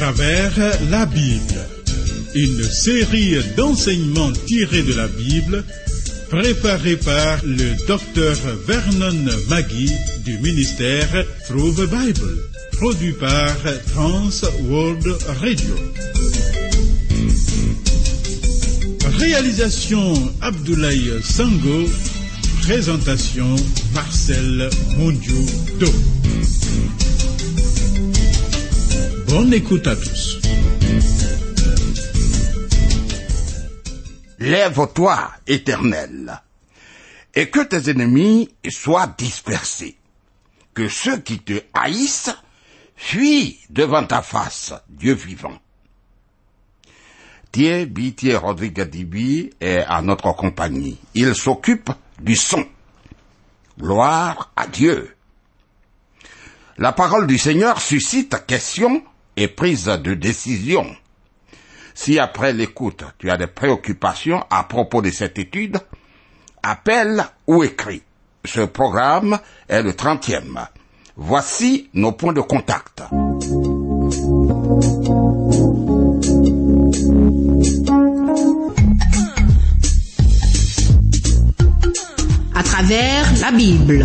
travers la Bible. Une série d'enseignements tirés de la Bible préparée par le docteur Vernon Maggie du ministère Through the Bible, produit par Trans World Radio. Réalisation Abdoulaye Sango, présentation Marcel Mondiou Do. Bonne écoute à tous. Lève-toi, éternel, et que tes ennemis soient dispersés. Que ceux qui te haïssent fuient devant ta face, Dieu vivant. Thier Bitier Rodrigue Dibi est à notre compagnie. Il s'occupe du son. Gloire à Dieu. La parole du Seigneur suscite question et prise de décision. Si après l'écoute, tu as des préoccupations à propos de cette étude, appelle ou écris. Ce programme est le trentième. Voici nos points de contact. À travers la Bible.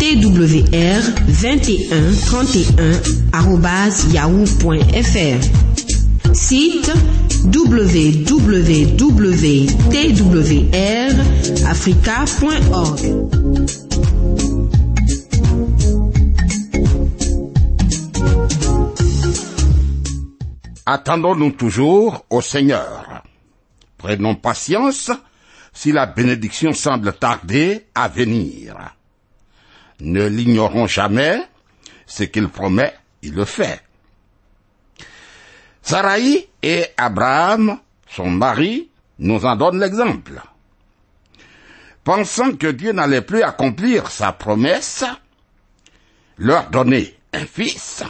twr 21 31 yahoo.fr. Site www.twrafrica.org. Attendons-nous toujours au Seigneur. Prenons patience si la bénédiction semble tarder à venir. Ne l'ignorons jamais, ce qu'il promet, il le fait. Sarai et Abraham, son mari, nous en donnent l'exemple. Pensant que Dieu n'allait plus accomplir sa promesse, leur donner un fils,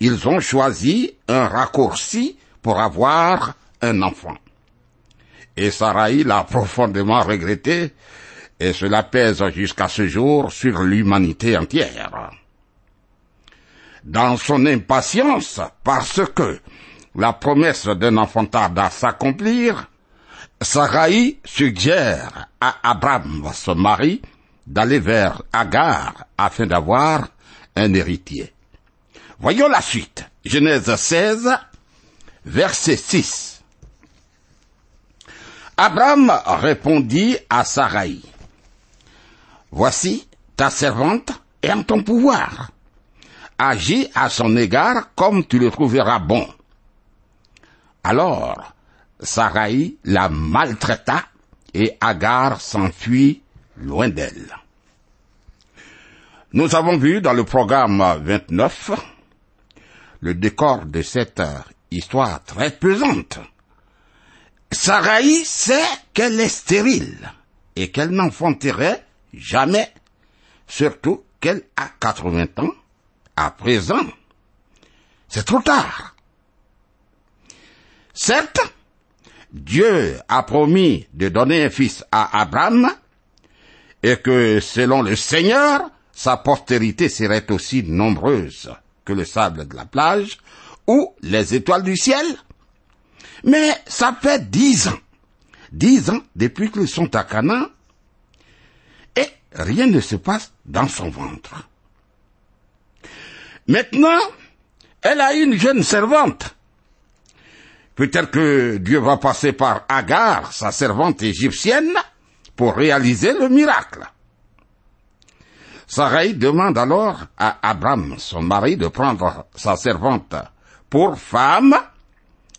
ils ont choisi un raccourci pour avoir un enfant. Et Sarai l'a profondément regretté, et cela pèse jusqu'à ce jour sur l'humanité entière. Dans son impatience, parce que la promesse d'un enfant tarde à s'accomplir, Sarai suggère à Abraham, son mari, d'aller vers Agar afin d'avoir un héritier. Voyons la suite. Genèse 16, verset 6. Abraham répondit à Sarai, Voici, ta servante est en ton pouvoir. Agis à son égard comme tu le trouveras bon. Alors, Sarai la maltraita et Agar s'enfuit loin d'elle. Nous avons vu dans le programme 29 le décor de cette histoire très pesante. Sarai sait qu'elle est stérile et qu'elle n'enfanterait jamais, surtout qu'elle a 80 ans à présent. C'est trop tard. Certes, Dieu a promis de donner un fils à Abraham et que selon le Seigneur, sa postérité serait aussi nombreuse que le sable de la plage ou les étoiles du ciel. Mais ça fait dix ans, dix ans depuis qu'ils sont à Canaan, et rien ne se passe dans son ventre. Maintenant, elle a une jeune servante. Peut-être que Dieu va passer par Agar, sa servante égyptienne, pour réaliser le miracle. Sarai demande alors à Abraham, son mari, de prendre sa servante pour femme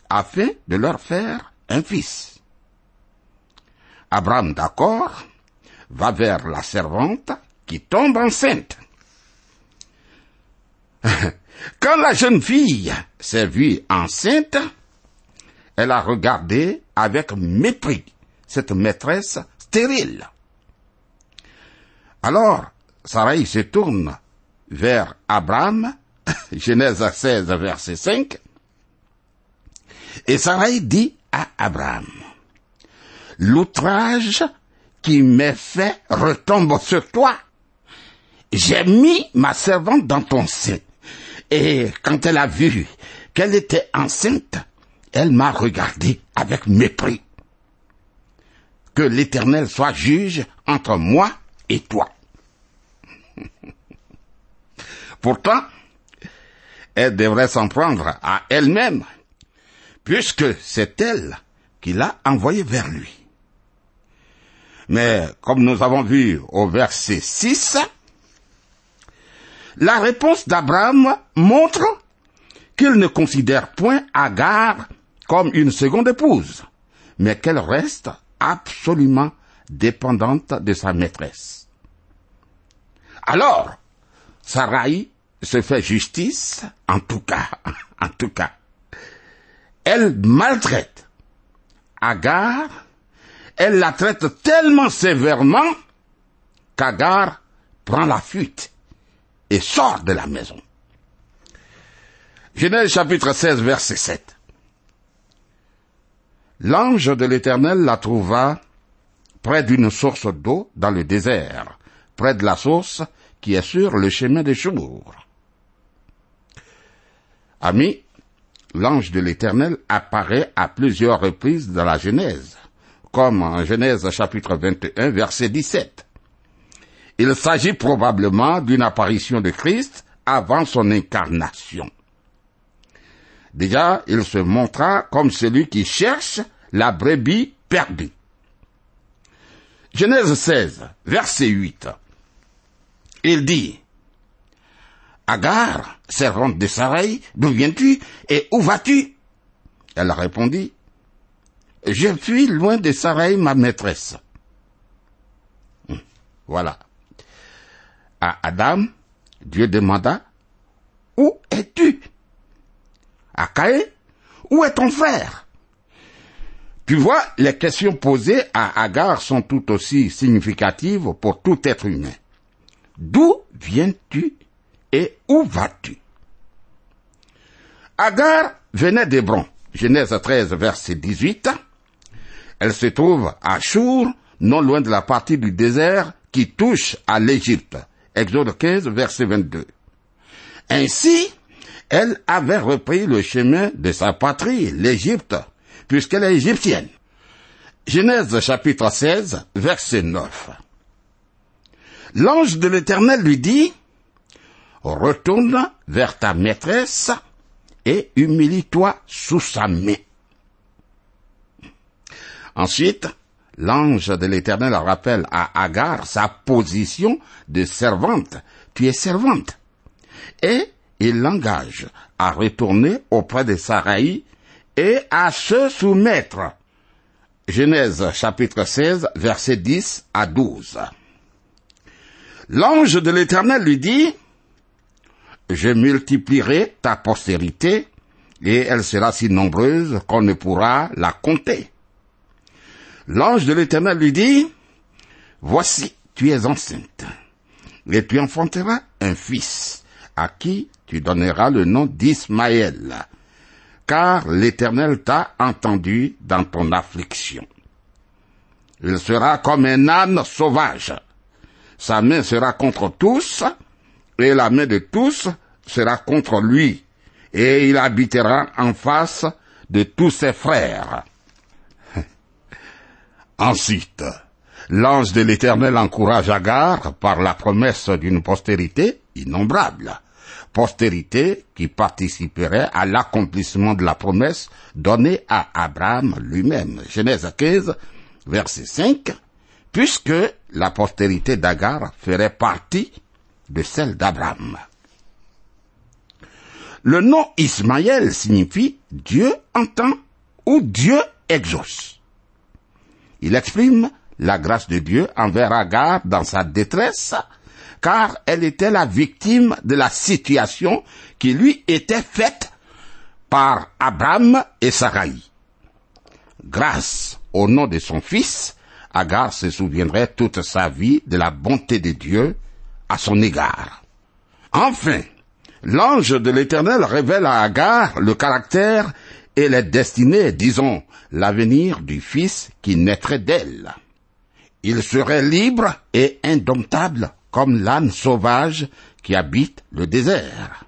afin de leur faire un fils. Abraham, d'accord, va vers la servante qui tombe enceinte. Quand la jeune fille s'est vue enceinte, elle a regardé avec mépris cette maîtresse stérile. Alors, Sarai se tourne vers Abraham, Genèse 16, verset 5, et Sarai dit à Abraham, l'outrage qui m'est fait retombe sur toi. J'ai mis ma servante dans ton sein, et quand elle a vu qu'elle était enceinte, elle m'a regardé avec mépris. Que l'Éternel soit juge entre moi et toi. Pourtant, elle devrait s'en prendre à elle-même, puisque c'est elle qui l'a envoyé vers lui. Mais comme nous avons vu au verset 6, la réponse d'Abraham montre qu'il ne considère point Agar comme une seconde épouse, mais qu'elle reste absolument dépendante de sa maîtresse. Alors, Sarai se fait justice, en tout cas, en tout cas. Elle maltraite Agar, elle la traite tellement sévèrement qu'Agar prend la fuite et sort de la maison. Genèse chapitre 16 verset 7. L'ange de l'Éternel la trouva près d'une source d'eau dans le désert, près de la source qui est sur le chemin des jours. Ami, l'ange de l'Éternel apparaît à plusieurs reprises dans la Genèse, comme en Genèse chapitre 21 verset 17. Il s'agit probablement d'une apparition de Christ avant son incarnation. Déjà, il se montra comme celui qui cherche la brebis perdue. Genèse 16, verset 8. Il dit, Agar, servante de Sarai, d'où viens-tu et où vas-tu? Elle répondit, Je fuis loin de Sarai, ma maîtresse. Hum, voilà. À Adam, Dieu demanda, Où es-tu? À Caïn, où est ton frère? Tu vois, les questions posées à Agar sont tout aussi significatives pour tout être humain. D'où viens-tu et où vas-tu? Agar venait d'Hébron, Genèse 13, verset 18. Elle se trouve à Chour, non loin de la partie du désert qui touche à l'Égypte. Exode 15, verset 22. Ainsi, elle avait repris le chemin de sa patrie, l'Égypte, puisqu'elle est égyptienne. Genèse chapitre 16, verset 9. L'ange de l'Éternel lui dit, retourne vers ta maîtresse et humilie-toi sous sa main. Ensuite, l'ange de l'Éternel rappelle à Agar sa position de servante. Tu es servante. Et il l'engage à retourner auprès de Sarai et à se soumettre. Genèse chapitre 16 verset 10 à 12. L'ange de l'Éternel lui dit, je multiplierai ta postérité, et elle sera si nombreuse qu'on ne pourra la compter. L'ange de l'Éternel lui dit, Voici, tu es enceinte, et tu enfanteras un fils, à qui tu donneras le nom d'Ismaël, car l'Éternel t'a entendu dans ton affliction. Il sera comme un âne sauvage. Sa main sera contre tous, et la main de tous sera contre lui, et il habitera en face de tous ses frères. Ensuite, l'ange de l'Éternel encourage Agar par la promesse d'une postérité innombrable, postérité qui participerait à l'accomplissement de la promesse donnée à Abraham lui-même. Genèse 15, verset 5, puisque la postérité d'Agar ferait partie de celle d'Abraham. Le nom Ismaël signifie Dieu entend ou Dieu exauce. Il exprime la grâce de Dieu envers Agar dans sa détresse, car elle était la victime de la situation qui lui était faite par Abraham et Sarai. grâce au nom de son fils, Agar se souviendrait toute sa vie de la bonté de Dieu à son égard. Enfin, l'ange de l'Éternel révèle à Agar le caractère et les destinées, disons, l'avenir du fils qui naîtrait d'elle. Il serait libre et indomptable comme l'âne sauvage qui habite le désert.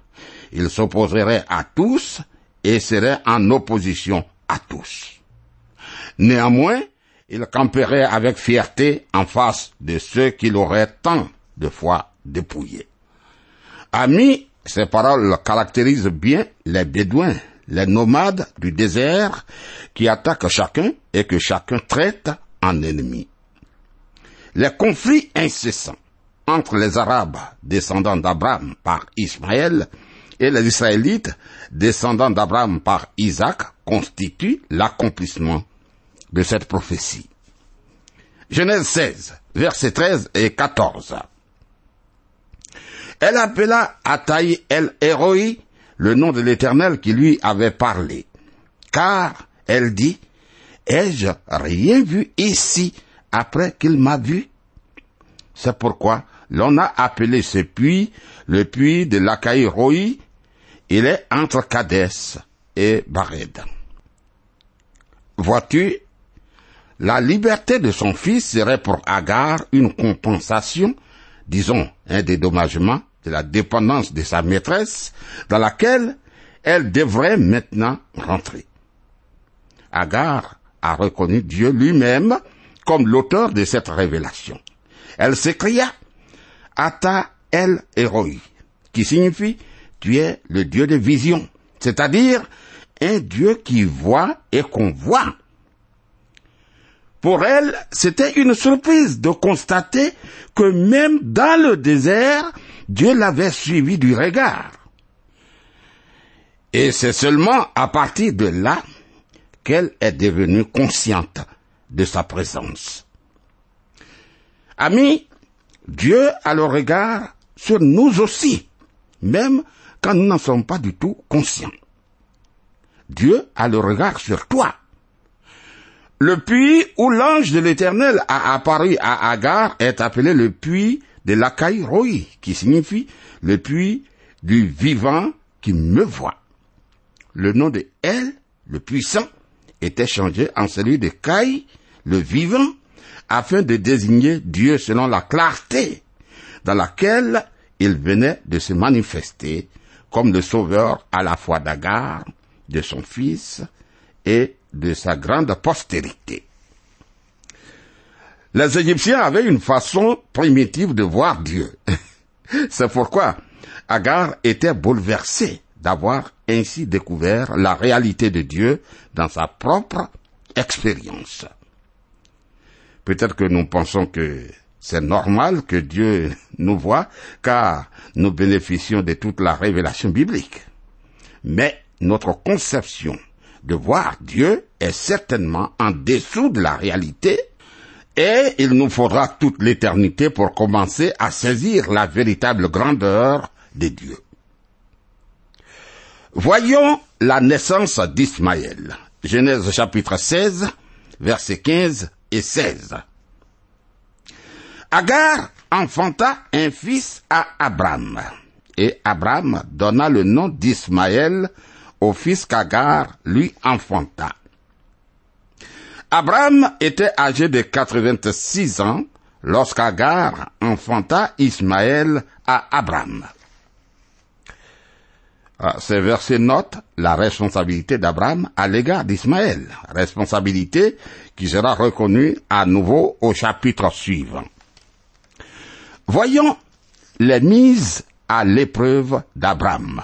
Il s'opposerait à tous et serait en opposition à tous. Néanmoins, il camperait avec fierté en face de ceux qu'il aurait tant de fois dépouillés. Amis, ces paroles caractérisent bien les bédouins, les nomades du désert qui attaquent chacun et que chacun traite en ennemi. Les conflits incessants entre les Arabes descendants d'Abraham par Ismaël et les Israélites descendants d'Abraham par Isaac constituent l'accomplissement de cette prophétie. Genèse 16, versets 13 et 14. Elle appela Ataï el Héroi le nom de l'Éternel qui lui avait parlé. Car, elle dit, ai-je rien vu ici après qu'il m'a vu? C'est pourquoi l'on a appelé ce puits le puits de l'Acaïroi. Il est entre Cadès et Bared. Vois-tu, la liberté de son fils serait pour Agar une compensation, disons un dédommagement de la dépendance de sa maîtresse dans laquelle elle devrait maintenant rentrer. Agar a reconnu Dieu lui-même comme l'auteur de cette révélation. Elle s'écria, Ata el Héroi, qui signifie tu es le Dieu de vision, c'est-à-dire un Dieu qui voit et qu'on voit. Pour elle, c'était une surprise de constater que même dans le désert, Dieu l'avait suivi du regard. Et c'est seulement à partir de là qu'elle est devenue consciente de sa présence. Amis, Dieu a le regard sur nous aussi, même quand nous n'en sommes pas du tout conscients. Dieu a le regard sur toi. Le puits où l'ange de l'Éternel a apparu à Agar est appelé le puits de l'Akai Roi, qui signifie le puits du vivant qui me voit. Le nom de El, le puissant, était changé en celui de Kai, le vivant, afin de désigner Dieu selon la clarté dans laquelle il venait de se manifester comme le sauveur à la fois d'Agar, de son fils et de sa grande postérité. Les Égyptiens avaient une façon primitive de voir Dieu. C'est pourquoi Agar était bouleversée d'avoir ainsi découvert la réalité de Dieu dans sa propre expérience. Peut-être que nous pensons que c'est normal que Dieu nous voit car nous bénéficions de toute la révélation biblique. Mais notre conception de voir Dieu est certainement en dessous de la réalité et il nous faudra toute l'éternité pour commencer à saisir la véritable grandeur de Dieu. Voyons la naissance d'Ismaël. Genèse chapitre 16, versets 15 et 16. Agar enfanta un fils à Abraham, et Abraham donna le nom d'Ismaël au fils qu'Agar lui enfanta. Abraham était âgé de 86 ans lorsqu'Agar enfanta Ismaël à Abraham. Ah, ces versets notent la responsabilité d'Abraham à l'égard d'Ismaël, responsabilité qui sera reconnue à nouveau au chapitre suivant. Voyons les mises à l'épreuve d'Abraham.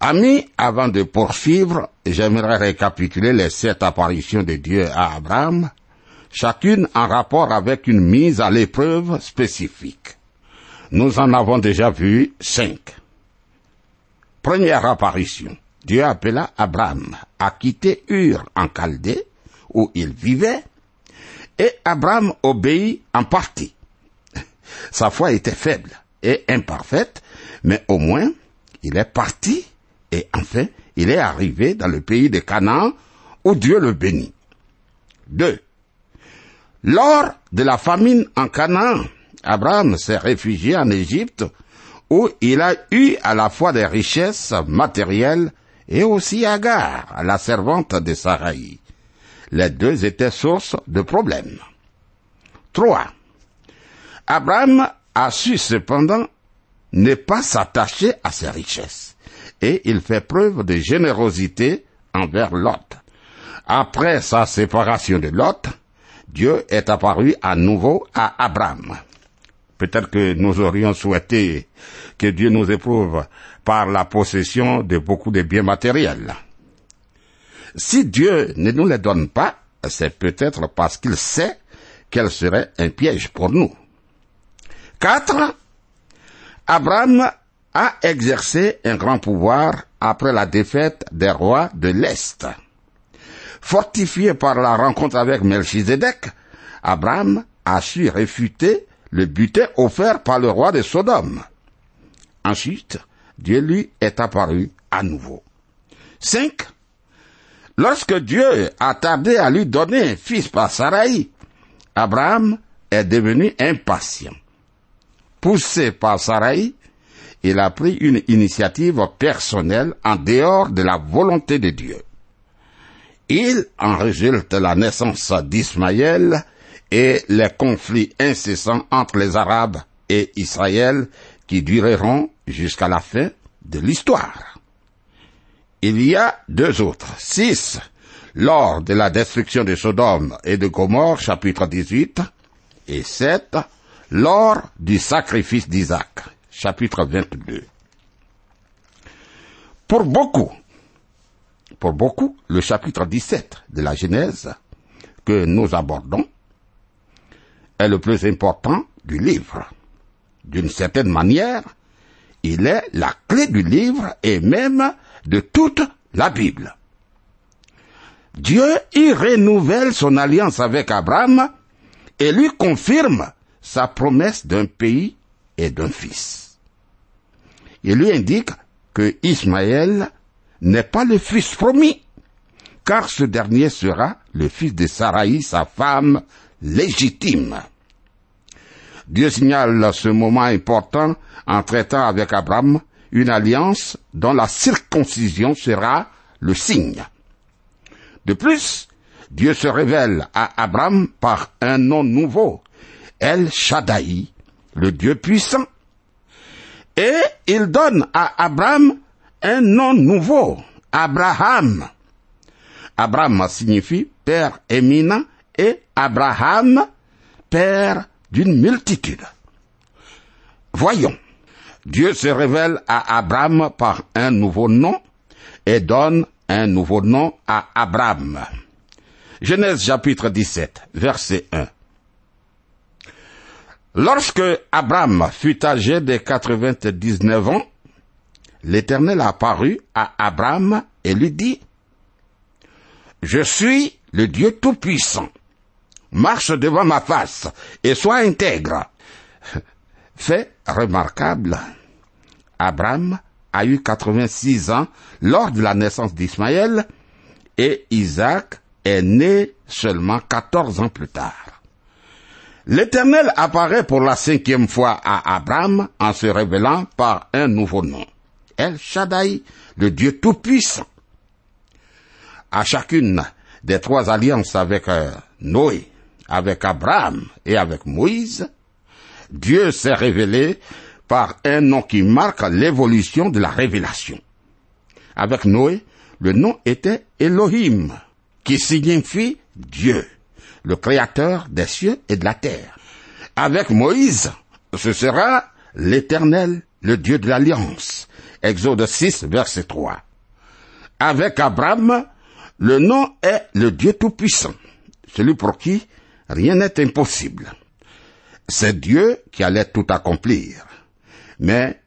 Amis, avant de poursuivre, j'aimerais récapituler les sept apparitions de Dieu à Abraham, chacune en rapport avec une mise à l'épreuve spécifique. Nous en avons déjà vu cinq. Première apparition. Dieu appela Abraham à quitter Ur en Chaldée, où il vivait, et Abraham obéit en partie. Sa foi était faible et imparfaite, mais au moins il est parti et enfin il est arrivé dans le pays de Canaan où Dieu le bénit. 2. Lors de la famine en Canaan, Abraham s'est réfugié en Égypte où il a eu à la fois des richesses matérielles et aussi Agar, la servante de Sarai. Les deux étaient source de problèmes. 3. Abraham a su cependant ne pas s'attacher à ses richesses et il fait preuve de générosité envers Lot. Après sa séparation de Lot, Dieu est apparu à nouveau à Abraham. Peut-être que nous aurions souhaité que Dieu nous éprouve par la possession de beaucoup de biens matériels. Si Dieu ne nous les donne pas, c'est peut-être parce qu'il sait qu'elle serait un piège pour nous. 4. Abraham a exercé un grand pouvoir après la défaite des rois de l'Est. Fortifié par la rencontre avec Melchizedek, Abraham a su réfuter le butin offert par le roi de Sodome. Ensuite, Dieu lui est apparu à nouveau. 5. Lorsque Dieu a tardé à lui donner un fils par Sarai, Abraham est devenu impatient. Poussé par Sarai, il a pris une initiative personnelle en dehors de la volonté de Dieu. Il en résulte la naissance d'Ismaël et les conflits incessants entre les Arabes et Israël qui dureront jusqu'à la fin de l'histoire. Il y a deux autres, six, lors de la destruction de Sodome et de Gomorre, chapitre 18, et sept, lors du sacrifice d'Isaac, chapitre 22. Pour beaucoup, pour beaucoup, le chapitre 17 de la Genèse que nous abordons est le plus important du livre. D'une certaine manière, il est la clé du livre et même de toute la Bible. Dieu y renouvelle son alliance avec Abraham et lui confirme sa promesse d'un pays et d'un fils. Il lui indique que Ismaël n'est pas le fils promis, car ce dernier sera le fils de Sarai, sa femme légitime. Dieu signale ce moment important en traitant avec Abraham une alliance dont la circoncision sera le signe. De plus, Dieu se révèle à Abraham par un nom nouveau, El Shaddai, le Dieu puissant. Et il donne à Abraham un nom nouveau, Abraham. Abraham signifie père éminent et Abraham, père d'une multitude. Voyons, Dieu se révèle à Abraham par un nouveau nom et donne un nouveau nom à Abraham. Genèse chapitre 17, verset 1. Lorsque Abraham fut âgé de 99 ans, l'Éternel apparut à Abraham et lui dit, Je suis le Dieu Tout-Puissant. Marche devant ma face et sois intègre. Fait remarquable, Abraham a eu 86 ans lors de la naissance d'Ismaël et Isaac est né seulement 14 ans plus tard. L'Éternel apparaît pour la cinquième fois à Abraham en se révélant par un nouveau nom. El Shaddai, le Dieu Tout-Puissant. À chacune des trois alliances avec euh, Noé, avec Abraham et avec Moïse, Dieu s'est révélé par un nom qui marque l'évolution de la révélation. Avec Noé, le nom était Elohim, qui signifie Dieu, le créateur des cieux et de la terre. Avec Moïse, ce sera l'Éternel, le Dieu de l'Alliance. Exode 6, verset 3. Avec Abraham, le nom est le Dieu Tout-Puissant, celui pour qui rien n'est impossible. C'est Dieu qui allait tout accomplir. Mais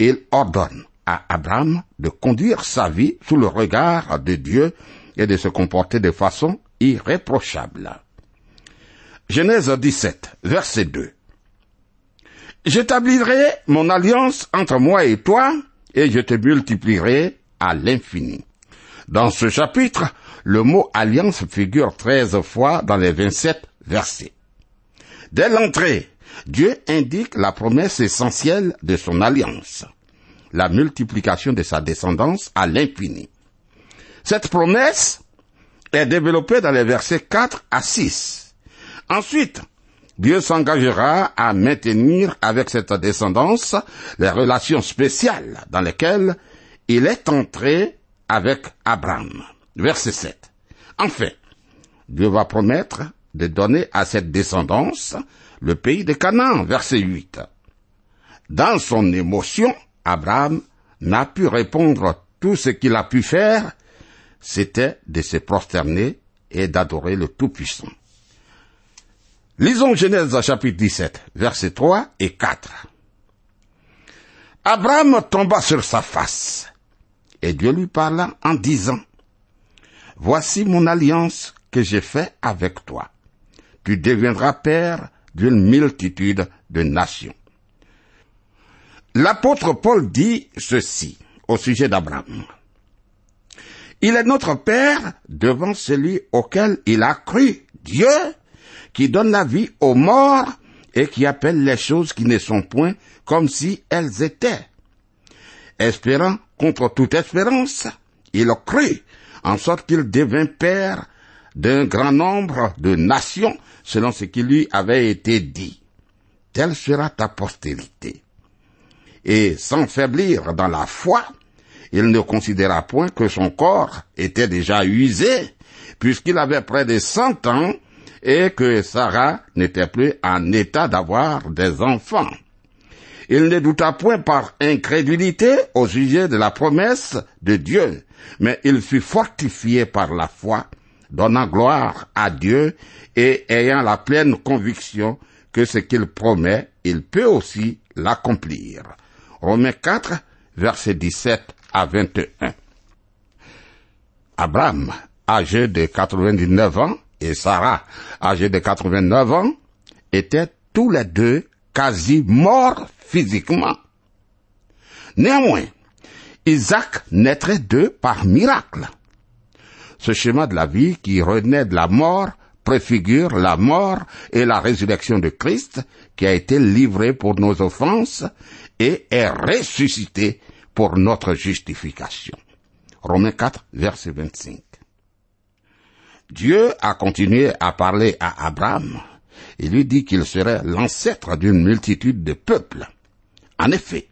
il ordonne à Abraham de conduire sa vie sous le regard de Dieu et de se comporter de façon irréprochable. Genèse 17, verset 2. J'établirai mon alliance entre moi et toi, et je te multiplierai à l'infini. Dans ce chapitre, le mot alliance figure 13 fois dans les 27 versets. Dès l'entrée, Dieu indique la promesse essentielle de son alliance, la multiplication de sa descendance à l'infini. Cette promesse est développée dans les versets 4 à 6. Ensuite, Dieu s'engagera à maintenir avec cette descendance les relations spéciales dans lesquelles il est entré avec Abraham. Verset 7. Enfin, Dieu va promettre de donner à cette descendance le pays de Canaan. Verset 8. Dans son émotion, Abraham n'a pu répondre tout ce qu'il a pu faire, c'était de se prosterner et d'adorer le Tout-Puissant. Lisons Genèse chapitre 17, versets 3 et 4. Abraham tomba sur sa face, et Dieu lui parla en disant, Voici mon alliance que j'ai faite avec toi. Tu deviendras père d'une multitude de nations. L'apôtre Paul dit ceci au sujet d'Abraham. Il est notre Père devant celui auquel il a cru, Dieu, qui donne la vie aux morts et qui appelle les choses qui ne sont point comme si elles étaient. Espérant contre toute espérance, il crut, en sorte qu'il devint père d'un grand nombre de nations, selon ce qui lui avait été dit. Telle sera ta postérité. Et sans faiblir dans la foi, il ne considéra point que son corps était déjà usé, puisqu'il avait près de cent ans et que Sarah n'était plus en état d'avoir des enfants. Il ne douta point par incrédulité au sujet de la promesse de Dieu, mais il fut fortifié par la foi, donnant gloire à Dieu et ayant la pleine conviction que ce qu'il promet, il peut aussi l'accomplir. Romains 4, verset 17 à 21. Abraham, âgé de 99 ans, et Sarah, âgée de 89 ans, étaient tous les deux quasi morts physiquement. Néanmoins, Isaac naîtrait d'eux par miracle. Ce schéma de la vie qui renaît de la mort préfigure la mort et la résurrection de Christ qui a été livré pour nos offenses et est ressuscité pour notre justification. Romains 4, verset 25. Dieu a continué à parler à Abraham et lui dit qu'il serait l'ancêtre d'une multitude de peuples. En effet,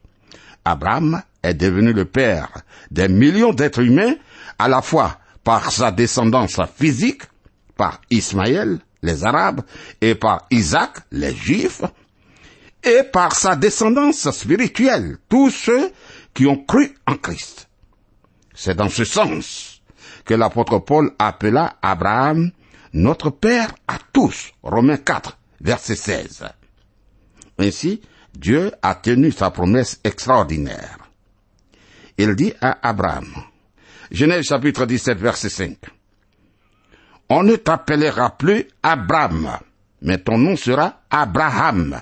Abraham est devenu le père des millions d'êtres humains à la fois par sa descendance physique, par Ismaël, les Arabes, et par Isaac, les Juifs, et par sa descendance spirituelle, tous ceux qui ont cru en Christ. C'est dans ce sens que l'apôtre Paul appela Abraham notre Père à tous. Romains 4, verset 16. Ainsi, Dieu a tenu sa promesse extraordinaire. Il dit à Abraham, Genèse chapitre 17, verset 5, On ne t'appellera plus Abraham, mais ton nom sera Abraham,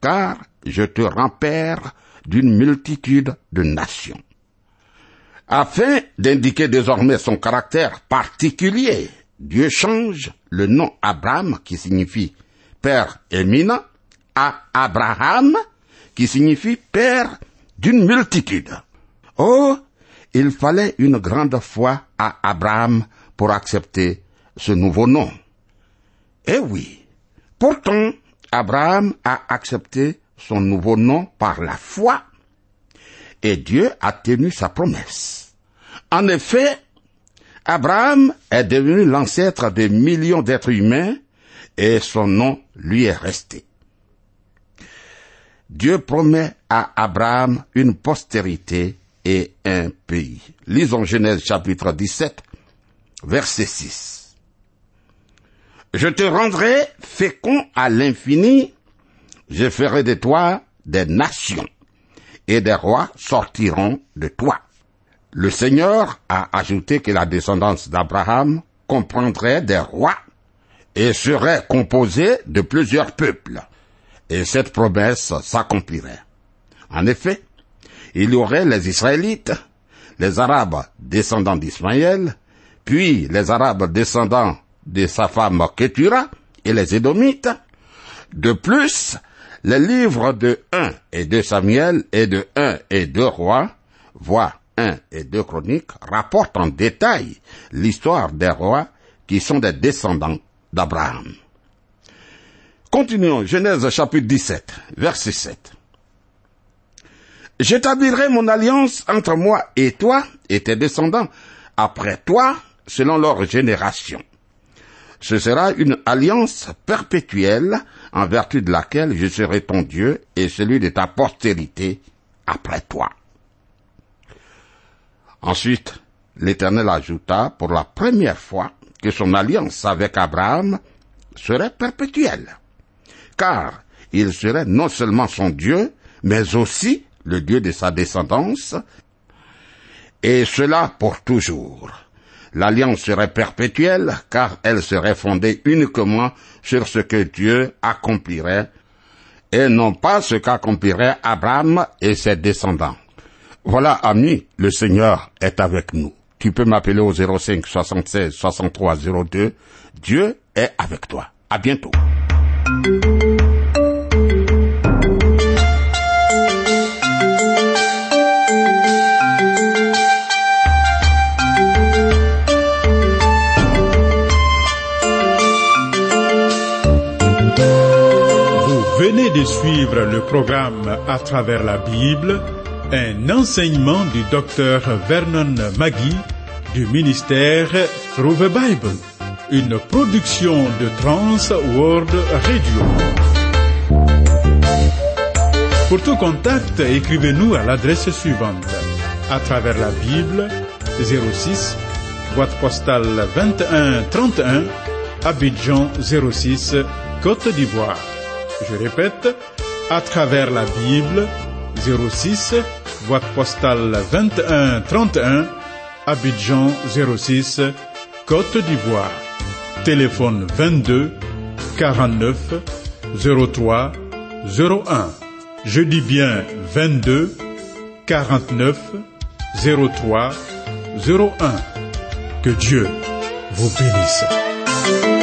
car je te rends père d'une multitude de nations afin d'indiquer désormais son caractère particulier. Dieu change le nom Abraham, qui signifie père éminent, à Abraham, qui signifie père d'une multitude. Oh, il fallait une grande foi à Abraham pour accepter ce nouveau nom. Eh oui, pourtant, Abraham a accepté son nouveau nom par la foi, et Dieu a tenu sa promesse. En effet, Abraham est devenu l'ancêtre de millions d'êtres humains et son nom lui est resté. Dieu promet à Abraham une postérité et un pays. Lisons Genèse chapitre 17, verset 6. Je te rendrai fécond à l'infini, je ferai de toi des nations, et des rois sortiront de toi. Le Seigneur a ajouté que la descendance d'Abraham comprendrait des rois et serait composée de plusieurs peuples. Et cette promesse s'accomplirait. En effet, il y aurait les Israélites, les Arabes descendants d'Ismaël, puis les Arabes descendants de sa femme Ketura et les Édomites. De plus, les livres de 1 et 2 Samuel et de 1 et 2 Rois, voient 1 et 2 Chroniques, rapportent en détail l'histoire des rois qui sont des descendants d'Abraham. Continuons, Genèse chapitre 17, verset 7. J'établirai mon alliance entre moi et toi et tes descendants après toi selon leur génération. Ce sera une alliance perpétuelle en vertu de laquelle je serai ton Dieu et celui de ta postérité après toi. Ensuite, l'Éternel ajouta pour la première fois que son alliance avec Abraham serait perpétuelle, car il serait non seulement son Dieu, mais aussi le Dieu de sa descendance, et cela pour toujours. L'alliance serait perpétuelle, car elle serait fondée uniquement sur ce que Dieu accomplirait, et non pas ce qu'accompliraient Abraham et ses descendants. Voilà, ami, le Seigneur est avec nous. Tu peux m'appeler au 05 76 63 02. Dieu est avec toi. À bientôt. Vous venez de suivre le programme À travers la Bible, un enseignement du docteur Vernon Magui du ministère Through the Bible, une production de Trans World Radio. Pour tout contact, écrivez-nous à l'adresse suivante. À travers la Bible, 06, boîte postale 21 31, Abidjan 06, Côte d'Ivoire. Je répète, à travers la Bible, 06, boîte postale 21 31, Abidjan 06, Côte d'Ivoire. Téléphone 22 49 03 01. Je dis bien 22 49 03 01. Que Dieu vous bénisse.